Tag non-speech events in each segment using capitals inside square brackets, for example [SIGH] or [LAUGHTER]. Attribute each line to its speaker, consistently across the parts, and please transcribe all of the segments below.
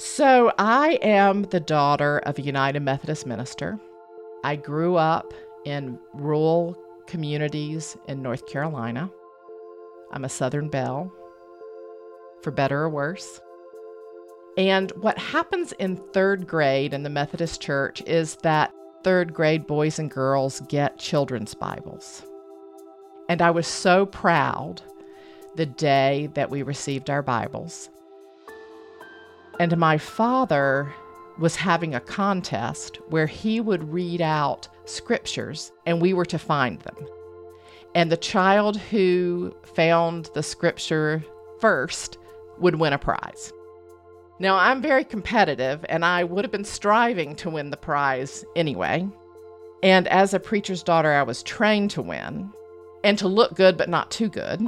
Speaker 1: So, I am the daughter of a United Methodist minister. I grew up in rural communities in North Carolina. I'm a Southern Belle, for better or worse. And what happens in third grade in the Methodist Church is that third grade boys and girls get children's Bibles. And I was so proud the day that we received our Bibles. And my father was having a contest where he would read out scriptures and we were to find them. And the child who found the scripture first would win a prize. Now, I'm very competitive and I would have been striving to win the prize anyway. And as a preacher's daughter, I was trained to win and to look good, but not too good.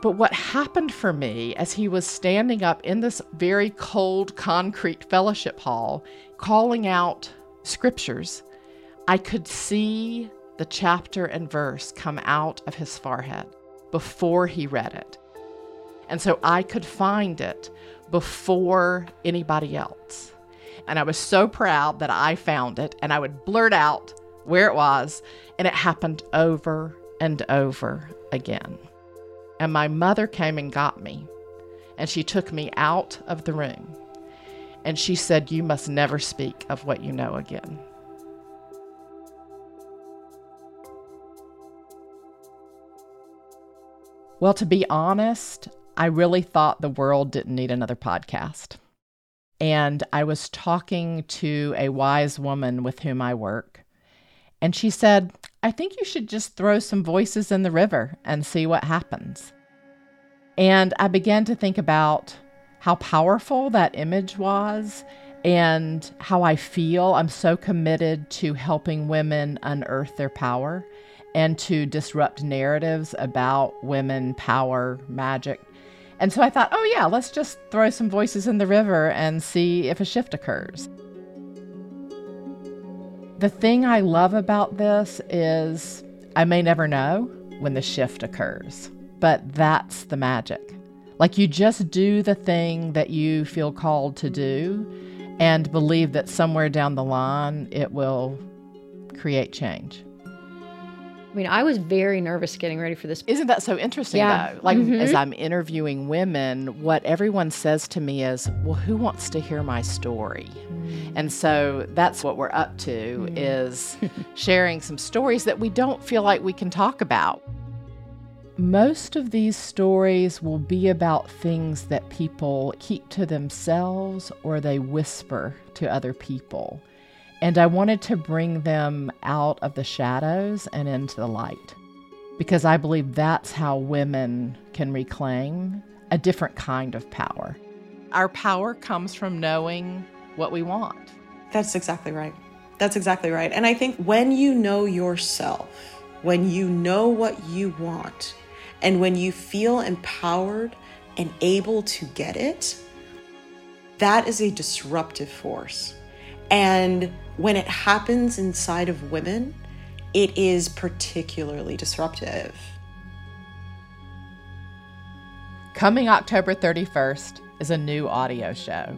Speaker 1: But what happened for me as he was standing up in this very cold concrete fellowship hall, calling out scriptures, I could see the chapter and verse come out of his forehead before he read it. And so I could find it before anybody else. And I was so proud that I found it, and I would blurt out where it was, and it happened over and over again. And my mother came and got me, and she took me out of the room. And she said, You must never speak of what you know again. Well, to be honest, I really thought the world didn't need another podcast. And I was talking to a wise woman with whom I work. And she said, I think you should just throw some voices in the river and see what happens. And I began to think about how powerful that image was and how I feel. I'm so committed to helping women unearth their power and to disrupt narratives about women, power, magic. And so I thought, oh, yeah, let's just throw some voices in the river and see if a shift occurs. The thing I love about this is I may never know when the shift occurs, but that's the magic. Like you just do the thing that you feel called to do and believe that somewhere down the line it will create change.
Speaker 2: I mean, I was very nervous getting ready for this.
Speaker 1: Isn't that so interesting,
Speaker 2: Yeah.
Speaker 1: though? Like,
Speaker 2: Mhm.
Speaker 1: as I'm interviewing women, what everyone says to me is, Well, who wants to hear my story? And so that's what we're up to is [LAUGHS] sharing some stories that we don't feel like we can talk about. Most of these stories will be about things that people keep to themselves or they whisper to other people. And I wanted to bring them out of the shadows and into the light because I believe that's how women can reclaim a different kind of power. Our power comes from knowing what we want.
Speaker 3: That's exactly right. That's exactly right. And I think when you know yourself, when you know what you want, and when you feel empowered and able to get it, that is a disruptive force. And when it happens inside of women, it is particularly disruptive.
Speaker 1: Coming October 31st is a new audio show,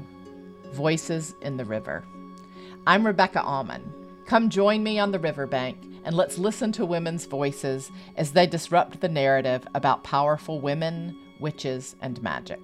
Speaker 1: Voices in the River. I'm Rebecca Auman. Come join me on the riverbank and let's listen to women's voices as they disrupt the narrative about powerful women, witches, and magic.